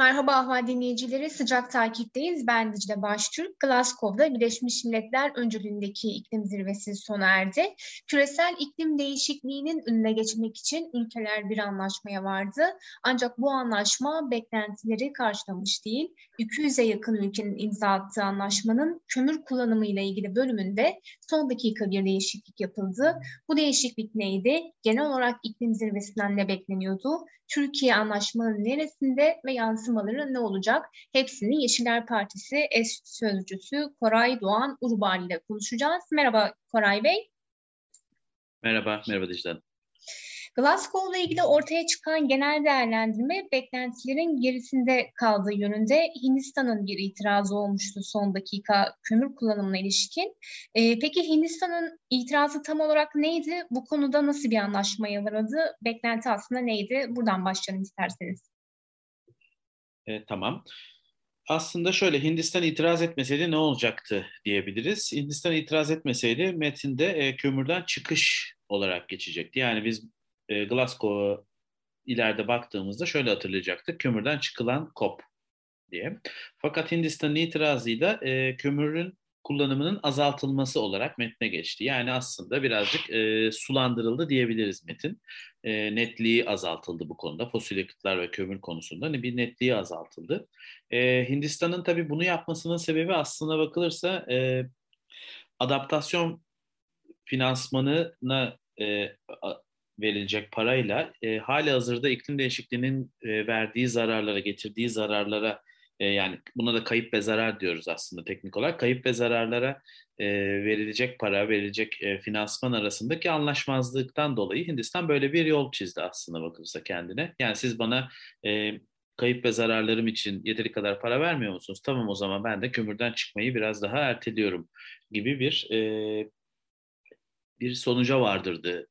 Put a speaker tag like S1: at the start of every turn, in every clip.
S1: Merhaba Ahval dinleyicileri, sıcak takipteyiz. Ben Dicle Baştürk. Glasgow'da Birleşmiş Milletler öncülüğündeki iklim zirvesi sona erdi. Küresel iklim değişikliğinin önüne geçmek için ülkeler bir anlaşmaya vardı. Ancak bu anlaşma beklentileri karşılamış değil. 200'e yakın ülkenin imza attığı anlaşmanın kömür kullanımı ile ilgili bölümünde son dakika bir değişiklik yapıldı. Bu değişiklik neydi? Genel olarak iklim zirvesinden ne bekleniyordu? Türkiye anlaşmanın neresinde ve yansımaları ne olacak? Hepsini Yeşiller Partisi eş sözcüsü Koray Doğan Urbal ile konuşacağız. Merhaba Koray Bey.
S2: Merhaba, merhaba Dicle
S1: Glasgow ile ilgili ortaya çıkan genel değerlendirme beklentilerin gerisinde kaldığı yönünde Hindistan'ın bir itirazı olmuştu son dakika kömür kullanımına ilişkin. E, peki Hindistan'ın itirazı tam olarak neydi? Bu konuda nasıl bir anlaşmaya varıldı? Beklenti aslında neydi? Buradan başlayalım isterseniz.
S2: E, tamam. Aslında şöyle Hindistan itiraz etmeseydi ne olacaktı diyebiliriz. Hindistan itiraz etmeseydi metinde e, kömürden çıkış olarak geçecekti. Yani biz e, Glasgow'a ileride baktığımızda şöyle hatırlayacaktık. Kömürden çıkılan kop diye. Fakat Hindistan'ın itirazıyla e, kömürün kullanımının azaltılması olarak metne geçti. Yani aslında birazcık e, sulandırıldı diyebiliriz metin. E, netliği azaltıldı bu konuda. Fosil yakıtlar ve kömür konusunda hani bir netliği azaltıldı. E, Hindistan'ın tabii bunu yapmasının sebebi aslında bakılırsa e, adaptasyon finansmanına e, verilecek parayla e, hali hazırda iklim değişikliğinin e, verdiği zararlara, getirdiği zararlara e, yani buna da kayıp ve zarar diyoruz aslında teknik olarak. Kayıp ve zararlara e, verilecek para, verilecek e, finansman arasındaki anlaşmazlıktan dolayı Hindistan böyle bir yol çizdi aslında bakılırsa kendine. Yani siz bana e, kayıp ve zararlarım için yeteri kadar para vermiyor musunuz? Tamam o zaman ben de kömürden çıkmayı biraz daha erteliyorum gibi bir e, bir sonuca vardırdı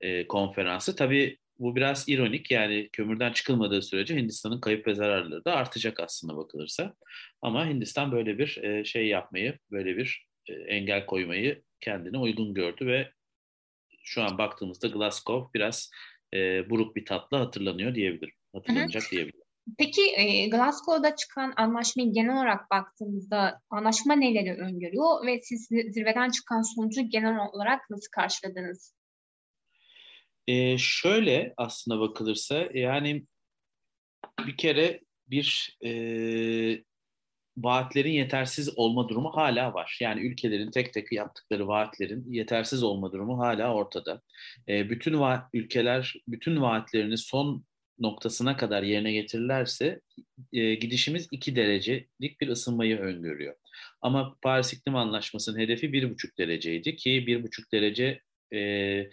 S2: e, konferansı. Tabii bu biraz ironik yani kömürden çıkılmadığı sürece Hindistan'ın kayıp ve zararları da artacak aslında bakılırsa. Ama Hindistan böyle bir e, şey yapmayı, böyle bir e, engel koymayı kendine uygun gördü ve şu an baktığımızda Glasgow biraz e, buruk bir tatlı hatırlanıyor diyebilirim. Hatırlanacak Hı-hı. diyebilirim.
S1: Peki e, Glasgow'da çıkan anlaşmayı genel olarak baktığımızda anlaşma neleri öngörüyor ve siz zirveden çıkan sonucu genel olarak nasıl karşıladınız?
S2: E, şöyle aslına bakılırsa yani bir kere bir e, vaatlerin yetersiz olma durumu hala var. Yani ülkelerin tek tek yaptıkları vaatlerin yetersiz olma durumu hala ortada. E, bütün vaat, ülkeler bütün vaatlerini son noktasına kadar yerine getirirlerse e, gidişimiz 2 derecelik bir ısınmayı öngörüyor. Ama Paris İklim Anlaşması'nın hedefi 1,5 dereceydi ki 1,5 derece e,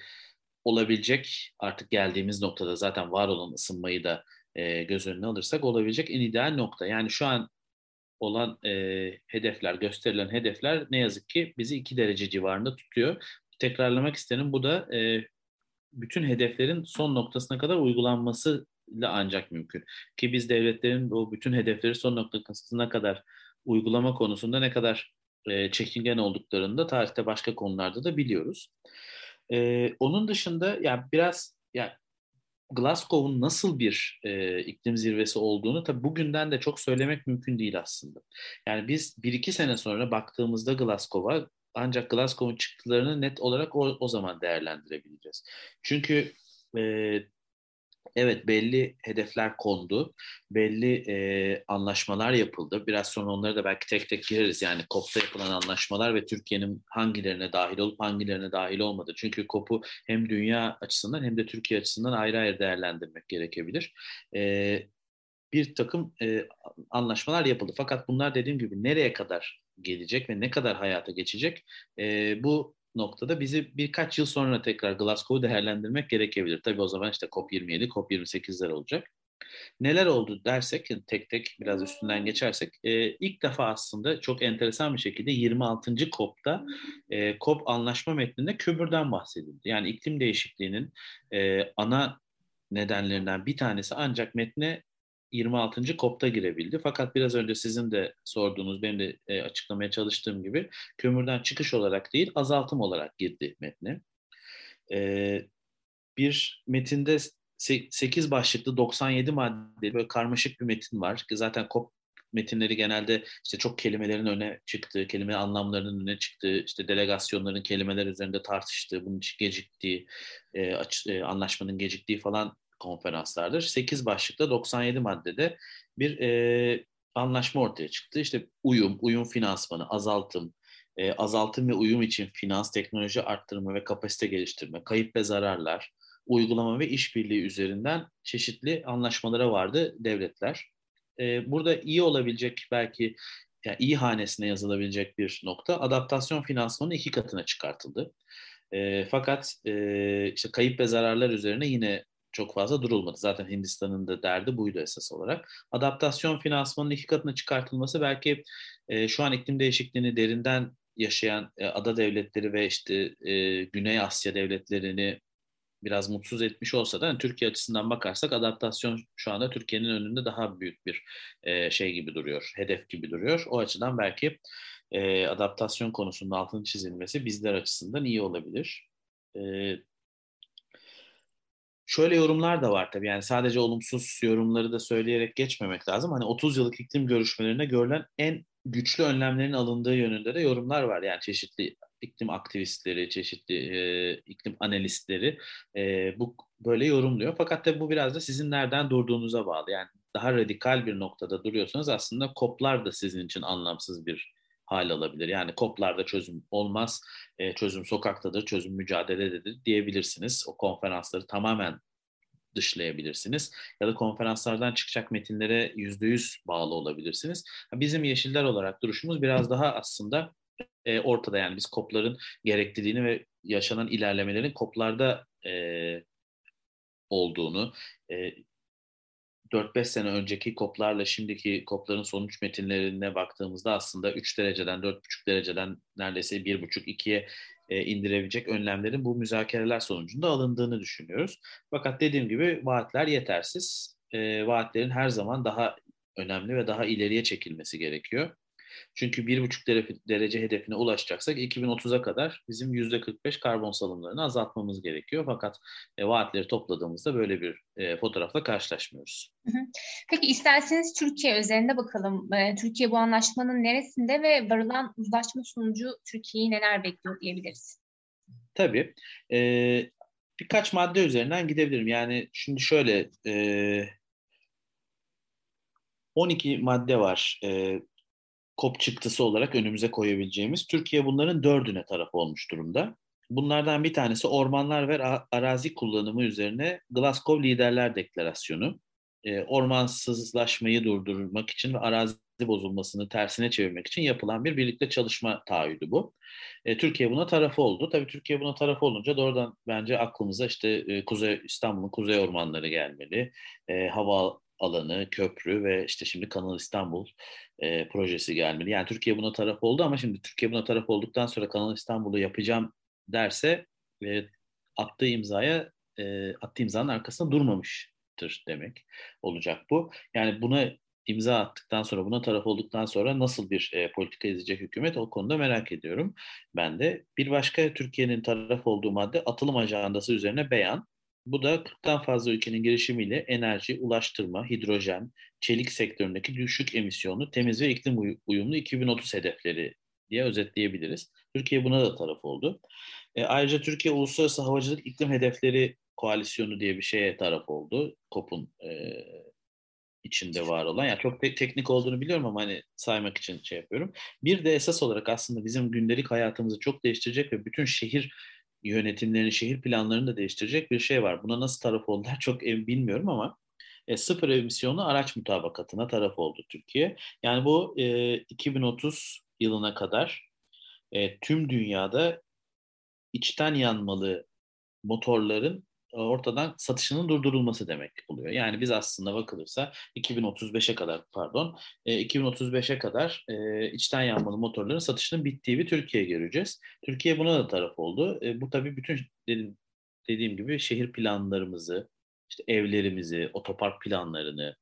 S2: olabilecek artık geldiğimiz noktada zaten var olan ısınmayı da e, göz önüne alırsak olabilecek en ideal nokta. Yani şu an olan e, hedefler, gösterilen hedefler ne yazık ki bizi 2 derece civarında tutuyor. Tekrarlamak isterim bu da e, bütün hedeflerin son noktasına kadar uygulanması ile ancak mümkün. Ki biz devletlerin bu bütün hedefleri son noktasına kadar uygulama konusunda ne kadar e, çekingen olduklarını da tarihte başka konularda da biliyoruz. E, onun dışında yani biraz yani Glasgow'un nasıl bir e, iklim zirvesi olduğunu tabii bugünden de çok söylemek mümkün değil aslında. Yani biz bir iki sene sonra baktığımızda Glasgow'a ancak Glasgow'un çıktılarını net olarak o, o zaman değerlendirebileceğiz. Çünkü e, evet belli hedefler kondu, belli e, anlaşmalar yapıldı. Biraz sonra onları da belki tek tek gireriz. Yani COP'ta yapılan anlaşmalar ve Türkiye'nin hangilerine dahil olup hangilerine dahil olmadı. Çünkü COP'u hem dünya açısından hem de Türkiye açısından ayrı ayrı değerlendirmek gerekebilir. E, bir takım e, anlaşmalar yapıldı. Fakat bunlar dediğim gibi nereye kadar gelecek ve ne kadar hayata geçecek e, bu noktada bizi birkaç yıl sonra tekrar Glasgow'u değerlendirmek gerekebilir. Tabii o zaman işte COP27, COP28'ler olacak. Neler oldu dersek, tek tek biraz üstünden geçersek, e, ilk defa aslında çok enteresan bir şekilde 26. COP'ta e, COP anlaşma metninde kömürden bahsedildi. Yani iklim değişikliğinin e, ana nedenlerinden bir tanesi ancak metne 26. COP'ta girebildi. Fakat biraz önce sizin de sorduğunuz, benim de e, açıklamaya çalıştığım gibi kömürden çıkış olarak değil, azaltım olarak girdi metne. E, bir metinde 8 başlıklı 97 maddeli böyle karmaşık bir metin var. Zaten COP metinleri genelde işte çok kelimelerin öne çıktığı, kelime anlamlarının öne çıktığı, işte delegasyonların kelimeler üzerinde tartıştığı, bunun için geciktiği, e, aç, e, anlaşmanın geciktiği falan konferanslardır. 8 başlıkta 97 maddede bir e, anlaşma ortaya çıktı. İşte uyum, uyum finansmanı, azaltım, e, azaltım ve uyum için finans, teknoloji arttırma ve kapasite geliştirme, kayıp ve zararlar, uygulama ve işbirliği üzerinden çeşitli anlaşmalara vardı devletler. E, burada iyi olabilecek belki yani iyi hanesine yazılabilecek bir nokta adaptasyon finansmanı iki katına çıkartıldı. E, fakat e, işte kayıp ve zararlar üzerine yine çok fazla durulmadı. Zaten Hindistan'ın da derdi buydu esas olarak. Adaptasyon finansmanının iki katına çıkartılması belki e, şu an iklim değişikliğini derinden yaşayan e, ada devletleri ve işte e, Güney Asya devletlerini biraz mutsuz etmiş olsa da yani Türkiye açısından bakarsak adaptasyon şu anda Türkiye'nin önünde daha büyük bir e, şey gibi duruyor, hedef gibi duruyor. O açıdan belki e, adaptasyon konusunda altını çizilmesi bizler açısından iyi olabilir. E, şöyle yorumlar da var tabii yani sadece olumsuz yorumları da söyleyerek geçmemek lazım. Hani 30 yıllık iklim görüşmelerinde görülen en güçlü önlemlerin alındığı yönünde de yorumlar var. Yani çeşitli iklim aktivistleri, çeşitli e, iklim analistleri e, bu böyle yorumluyor. Fakat de bu biraz da sizin nereden durduğunuza bağlı. Yani daha radikal bir noktada duruyorsanız aslında koplar da sizin için anlamsız bir hal alabilir. Yani koplarda çözüm olmaz, e, çözüm sokaktadır, çözüm mücadelededir diyebilirsiniz. O konferansları tamamen dışlayabilirsiniz. Ya da konferanslardan çıkacak metinlere yüzde yüz bağlı olabilirsiniz. Bizim yeşiller olarak duruşumuz biraz daha aslında e, ortada yani biz kopların gerekliliğini ve yaşanan ilerlemelerin koplarda e, olduğunu, e, 4-5 sene önceki koplarla şimdiki kopların sonuç metinlerine baktığımızda aslında 3 dereceden 4,5 dereceden neredeyse 1,5-2'ye e, indirebilecek önlemlerin bu müzakereler sonucunda alındığını düşünüyoruz. Fakat dediğim gibi vaatler yetersiz. E, vaatlerin her zaman daha önemli ve daha ileriye çekilmesi gerekiyor. Çünkü bir buçuk derece hedefine ulaşacaksak 2030'a kadar bizim yüzde 45 karbon salımlarını azaltmamız gerekiyor. Fakat e, vaatleri topladığımızda böyle bir e, fotoğrafla karşılaşmıyoruz.
S1: Peki isterseniz Türkiye üzerinde bakalım. E, Türkiye bu anlaşmanın neresinde ve varılan uzlaşma sonucu Türkiye'yi neler bekliyor diyebiliriz?
S2: Tabii. E, birkaç madde üzerinden gidebilirim. Yani şimdi şöyle e, 12 madde var. E, kop çıktısı olarak önümüze koyabileceğimiz. Türkiye bunların dördüne taraf olmuş durumda. Bunlardan bir tanesi ormanlar ve arazi kullanımı üzerine Glasgow Liderler Deklarasyonu. E, ormansızlaşmayı durdurmak için ve arazi bozulmasını tersine çevirmek için yapılan bir birlikte çalışma taahhüdü bu. E, Türkiye buna tarafı oldu. Tabii Türkiye buna tarafı olunca doğrudan bence aklımıza işte e, Kuzey İstanbul'un kuzey ormanları gelmeli. E, hava alanı, köprü ve işte şimdi Kanal İstanbul e, projesi gelmeli. Yani Türkiye buna taraf oldu ama şimdi Türkiye buna taraf olduktan sonra Kanal İstanbul'u yapacağım derse e, attığı imzaya e, attığı imzanın arkasında durmamıştır demek olacak bu. Yani buna imza attıktan sonra, buna taraf olduktan sonra nasıl bir e, politika izleyecek hükümet o konuda merak ediyorum ben de. Bir başka Türkiye'nin taraf olduğu madde atılım ajandası üzerine beyan. Bu da 40'tan fazla ülkenin girişimiyle enerji, ulaştırma, hidrojen, çelik sektöründeki düşük emisyonlu, temiz ve iklim uyumlu 2030 hedefleri diye özetleyebiliriz. Türkiye buna da taraf oldu. E, ayrıca Türkiye Uluslararası Havacılık İklim Hedefleri Koalisyonu diye bir şeye taraf oldu. COP'un e, içinde var olan. Yani çok te- teknik olduğunu biliyorum ama hani saymak için şey yapıyorum. Bir de esas olarak aslında bizim gündelik hayatımızı çok değiştirecek ve bütün şehir yönetimlerini, şehir planlarını da değiştirecek bir şey var. Buna nasıl taraf oldular çok bilmiyorum ama e, sıfır emisyonlu araç mutabakatına taraf oldu Türkiye. Yani bu e, 2030 yılına kadar e, tüm dünyada içten yanmalı motorların ortadan satışının durdurulması demek oluyor. Yani biz aslında bakılırsa 2035'e kadar pardon 2035'e kadar e, içten yanmalı motorların satışının bittiği bir Türkiye göreceğiz. Türkiye buna da taraf oldu. E, bu tabii bütün dedim, dediğim gibi şehir planlarımızı, işte evlerimizi, otopark planlarını,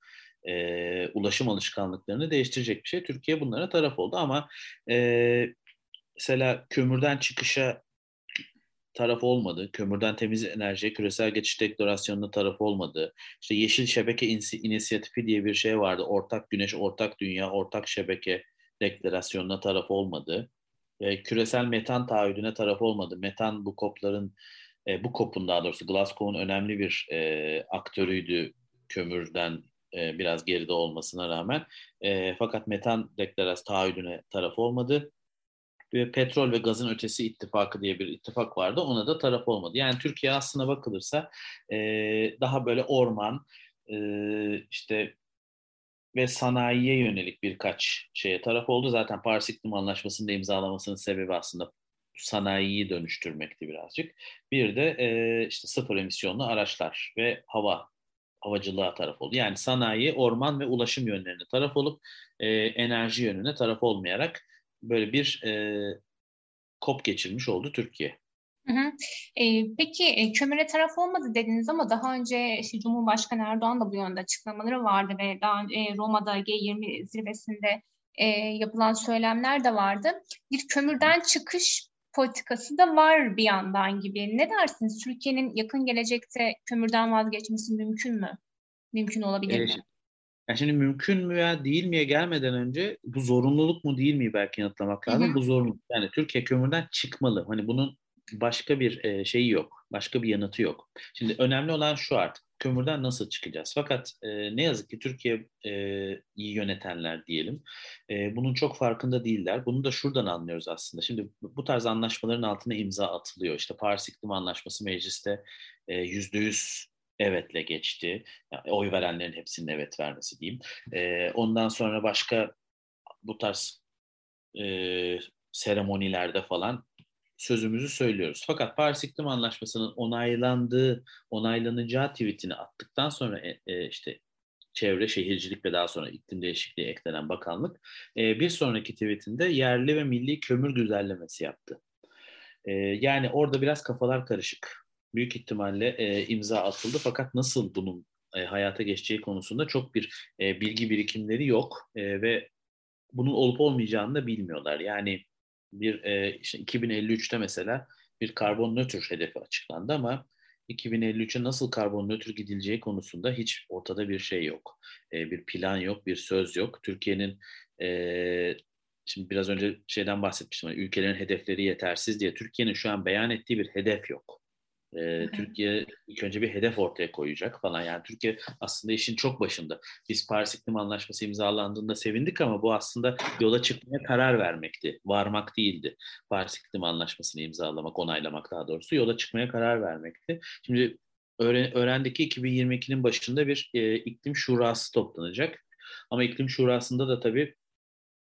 S2: e, ulaşım alışkanlıklarını değiştirecek bir şey. Türkiye bunlara taraf oldu ama e, mesela kömürden çıkışa taraf olmadı. Kömürden temiz enerjiye küresel geçiş deklarasyonuna taraf olmadı. İşte Yeşil Şebeke İnisiyatifi diye bir şey vardı. Ortak Güneş, Ortak Dünya, Ortak Şebeke deklarasyonuna taraf olmadı. E, küresel metan taahhüdüne taraf olmadı. Metan bu kopların e, bu kopun daha doğrusu Glasgow'un önemli bir e, aktörüydü kömürden e, biraz geride olmasına rağmen. E, fakat metan deklarasyon taahhüdüne taraf olmadı petrol ve gazın ötesi ittifakı diye bir ittifak vardı. Ona da taraf olmadı. Yani Türkiye aslına bakılırsa e, daha böyle orman, e, işte ve sanayiye yönelik birkaç şeye taraf oldu. Zaten Paris İklim Anlaşması'nda imzalamasının sebebi aslında sanayiyi dönüştürmekti birazcık. Bir de e, işte sıfır emisyonlu araçlar ve hava havacılığa taraf oldu. Yani sanayi, orman ve ulaşım yönlerine taraf olup e, enerji yönüne taraf olmayarak böyle bir e, kop geçirmiş oldu Türkiye.
S1: Hı hı. E, peki e, kömüre taraf olmadı dediniz ama daha önce işte, Cumhurbaşkanı Erdoğan da bu yönde açıklamaları vardı ve daha önce Roma'da G20 zirvesinde e, yapılan söylemler de vardı. Bir kömürden çıkış politikası da var bir yandan gibi. Ne dersiniz? Türkiye'nin yakın gelecekte kömürden vazgeçmesi mümkün mü? Mümkün olabilir mi?
S2: Yani şimdi mümkün mü ya değil miye gelmeden önce bu zorunluluk mu değil mi belki yanıtlamak lazım. Hı hı. Bu zorunluluk. Yani Türkiye kömürden çıkmalı. Hani bunun başka bir e, şeyi yok. Başka bir yanıtı yok. Şimdi önemli olan şu artık. Kömürden nasıl çıkacağız? Fakat e, ne yazık ki Türkiye e, iyi yönetenler diyelim. E, bunun çok farkında değiller. Bunu da şuradan anlıyoruz aslında. Şimdi bu tarz anlaşmaların altına imza atılıyor. İşte Paris İklim Anlaşması mecliste yüzde yüz evetle geçti. Yani oy verenlerin hepsinin evet vermesi diyeyim. E, ondan sonra başka bu tarz e, seremonilerde falan sözümüzü söylüyoruz. Fakat Paris İklim Anlaşması'nın onaylandığı, onaylanacağı tweetini attıktan sonra e, e, işte Çevre, Şehircilik ve daha sonra iklim değişikliği eklenen bakanlık e, bir sonraki tweetinde yerli ve milli kömür güzellemesi yaptı. E, yani orada biraz kafalar karışık. Büyük ihtimalle e, imza atıldı fakat nasıl bunun e, hayata geçeceği konusunda çok bir e, bilgi birikimleri yok e, ve bunun olup olmayacağını da bilmiyorlar. Yani bir e, işte 2053'te mesela bir karbon nötr hedefi açıklandı ama 2053'e nasıl karbon nötr gidileceği konusunda hiç ortada bir şey yok. E, bir plan yok, bir söz yok. Türkiye'nin e, şimdi biraz önce şeyden bahsetmiştim. Yani ülkelerin hedefleri yetersiz diye. Türkiye'nin şu an beyan ettiği bir hedef yok. E, Türkiye ilk önce bir hedef ortaya koyacak falan. Yani Türkiye aslında işin çok başında. Biz Paris İklim Anlaşması imzalandığında sevindik ama bu aslında yola çıkmaya karar vermekti. Varmak değildi. Paris İklim Anlaşması'nı imzalamak, onaylamak daha doğrusu yola çıkmaya karar vermekti. Şimdi öğrendik ki 2022'nin başında bir e, iklim şurası toplanacak. Ama iklim şurasında da tabii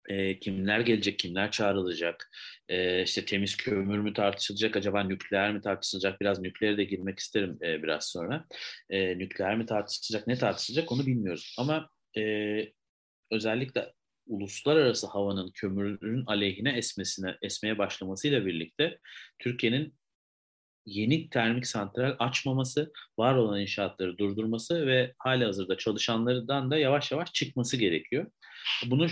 S2: e, kimler gelecek, kimler çağrılacak, e, işte temiz kömür mü tartışılacak, acaba nükleer mi tartışılacak, biraz nükleere de girmek isterim e, biraz sonra. E, nükleer mi tartışılacak, ne tartışılacak onu bilmiyoruz. Ama e, özellikle uluslararası havanın kömürün aleyhine esmesine, esmeye başlamasıyla birlikte Türkiye'nin yeni termik santral açmaması, var olan inşaatları durdurması ve hali hazırda çalışanlardan da yavaş yavaş çıkması gerekiyor. Bunu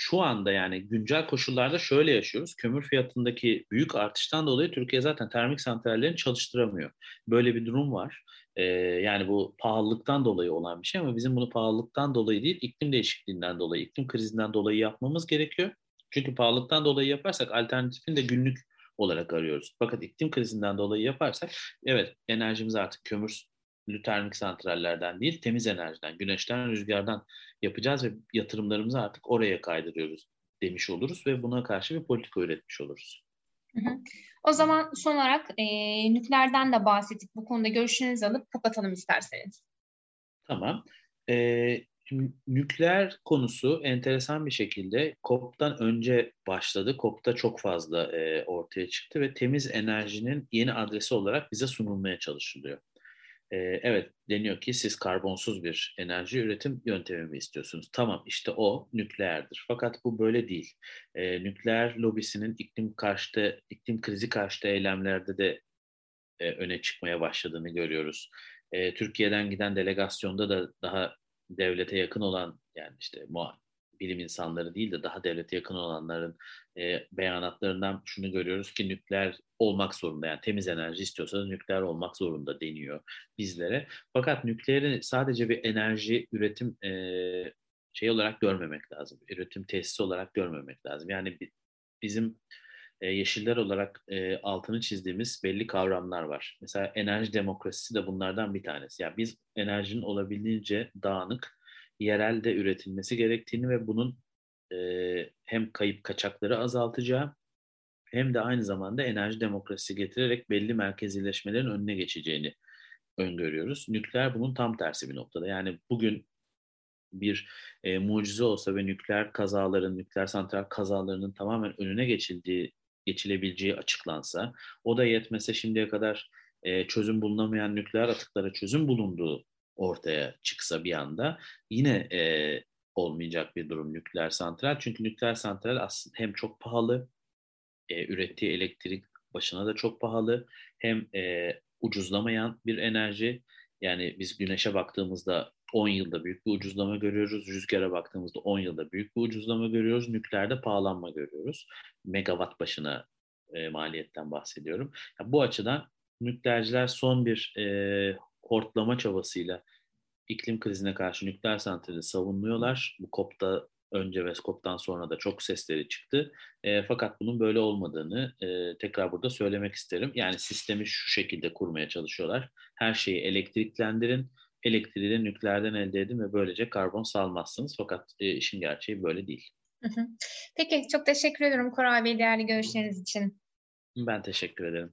S2: şu anda yani güncel koşullarda şöyle yaşıyoruz. Kömür fiyatındaki büyük artıştan dolayı Türkiye zaten termik santrallerini çalıştıramıyor. Böyle bir durum var. Ee, yani bu pahalılıktan dolayı olan bir şey ama bizim bunu pahalılıktan dolayı değil, iklim değişikliğinden dolayı, iklim krizinden dolayı yapmamız gerekiyor. Çünkü pahalılıktan dolayı yaparsak alternatifini de günlük olarak arıyoruz. Fakat iklim krizinden dolayı yaparsak evet enerjimiz artık kömür termik santrallerden değil, temiz enerjiden, güneşten, rüzgardan yapacağız ve yatırımlarımızı artık oraya kaydırıyoruz demiş oluruz ve buna karşı bir politika üretmiş oluruz.
S1: O zaman son olarak e, nükleerden de bahsettik. Bu konuda görüşlerinizi alıp kapatalım isterseniz.
S2: Tamam. E, nükleer konusu enteresan bir şekilde COP'tan önce başladı. COP'ta çok fazla e, ortaya çıktı ve temiz enerjinin yeni adresi olarak bize sunulmaya çalışılıyor e, evet deniyor ki siz karbonsuz bir enerji üretim yöntemi mi istiyorsunuz? Tamam işte o nükleerdir. Fakat bu böyle değil. E, nükleer lobisinin iklim karşıtı, iklim krizi karşıtı eylemlerde de e, öne çıkmaya başladığını görüyoruz. E, Türkiye'den giden delegasyonda da daha devlete yakın olan yani işte bilim insanları değil de daha devlete yakın olanların e, beyanatlarından şunu görüyoruz ki nükleer olmak zorunda. Yani temiz enerji istiyorsanız nükleer olmak zorunda deniyor bizlere. Fakat nükleeri sadece bir enerji üretim e, şey olarak görmemek lazım. Üretim tesisi olarak görmemek lazım. Yani bizim e, yeşiller olarak e, altını çizdiğimiz belli kavramlar var. Mesela enerji demokrasisi de bunlardan bir tanesi. Yani biz enerjinin olabildiğince dağınık, yerelde üretilmesi gerektiğini ve bunun e, hem kayıp kaçakları azaltacağı hem de aynı zamanda enerji demokrasisi getirerek belli merkezileşmelerin önüne geçeceğini öngörüyoruz. Nükleer bunun tam tersi bir noktada. Yani bugün bir e, mucize olsa ve nükleer kazaların, nükleer santral kazalarının tamamen önüne geçildiği, geçilebileceği açıklansa, o da yetmese şimdiye kadar e, çözüm bulunamayan nükleer atıklara çözüm bulunduğu ortaya çıksa bir anda yine e, olmayacak bir durum nükleer santral. Çünkü nükleer santral aslında hem çok pahalı, e, ürettiği elektrik başına da çok pahalı, hem e, ucuzlamayan bir enerji. Yani biz güneşe baktığımızda 10 yılda büyük bir ucuzlama görüyoruz. Rüzgara baktığımızda 10 yılda büyük bir ucuzlama görüyoruz. Nükleerde pahalanma görüyoruz. Megawatt başına e, maliyetten bahsediyorum. Yani bu açıdan nükleerciler son bir e, hortlama çabasıyla iklim krizine karşı nükleer santrali savunuyorlar. Bu COP'ta önce ve COP'tan sonra da çok sesleri çıktı. E, fakat bunun böyle olmadığını e, tekrar burada söylemek isterim. Yani sistemi şu şekilde kurmaya çalışıyorlar. Her şeyi elektriklendirin, elektriği de nükleerden elde edin ve böylece karbon salmazsınız. Fakat e, işin gerçeği böyle değil.
S1: Peki çok teşekkür ederim Koray Bey değerli görüşleriniz için.
S2: Ben teşekkür ederim.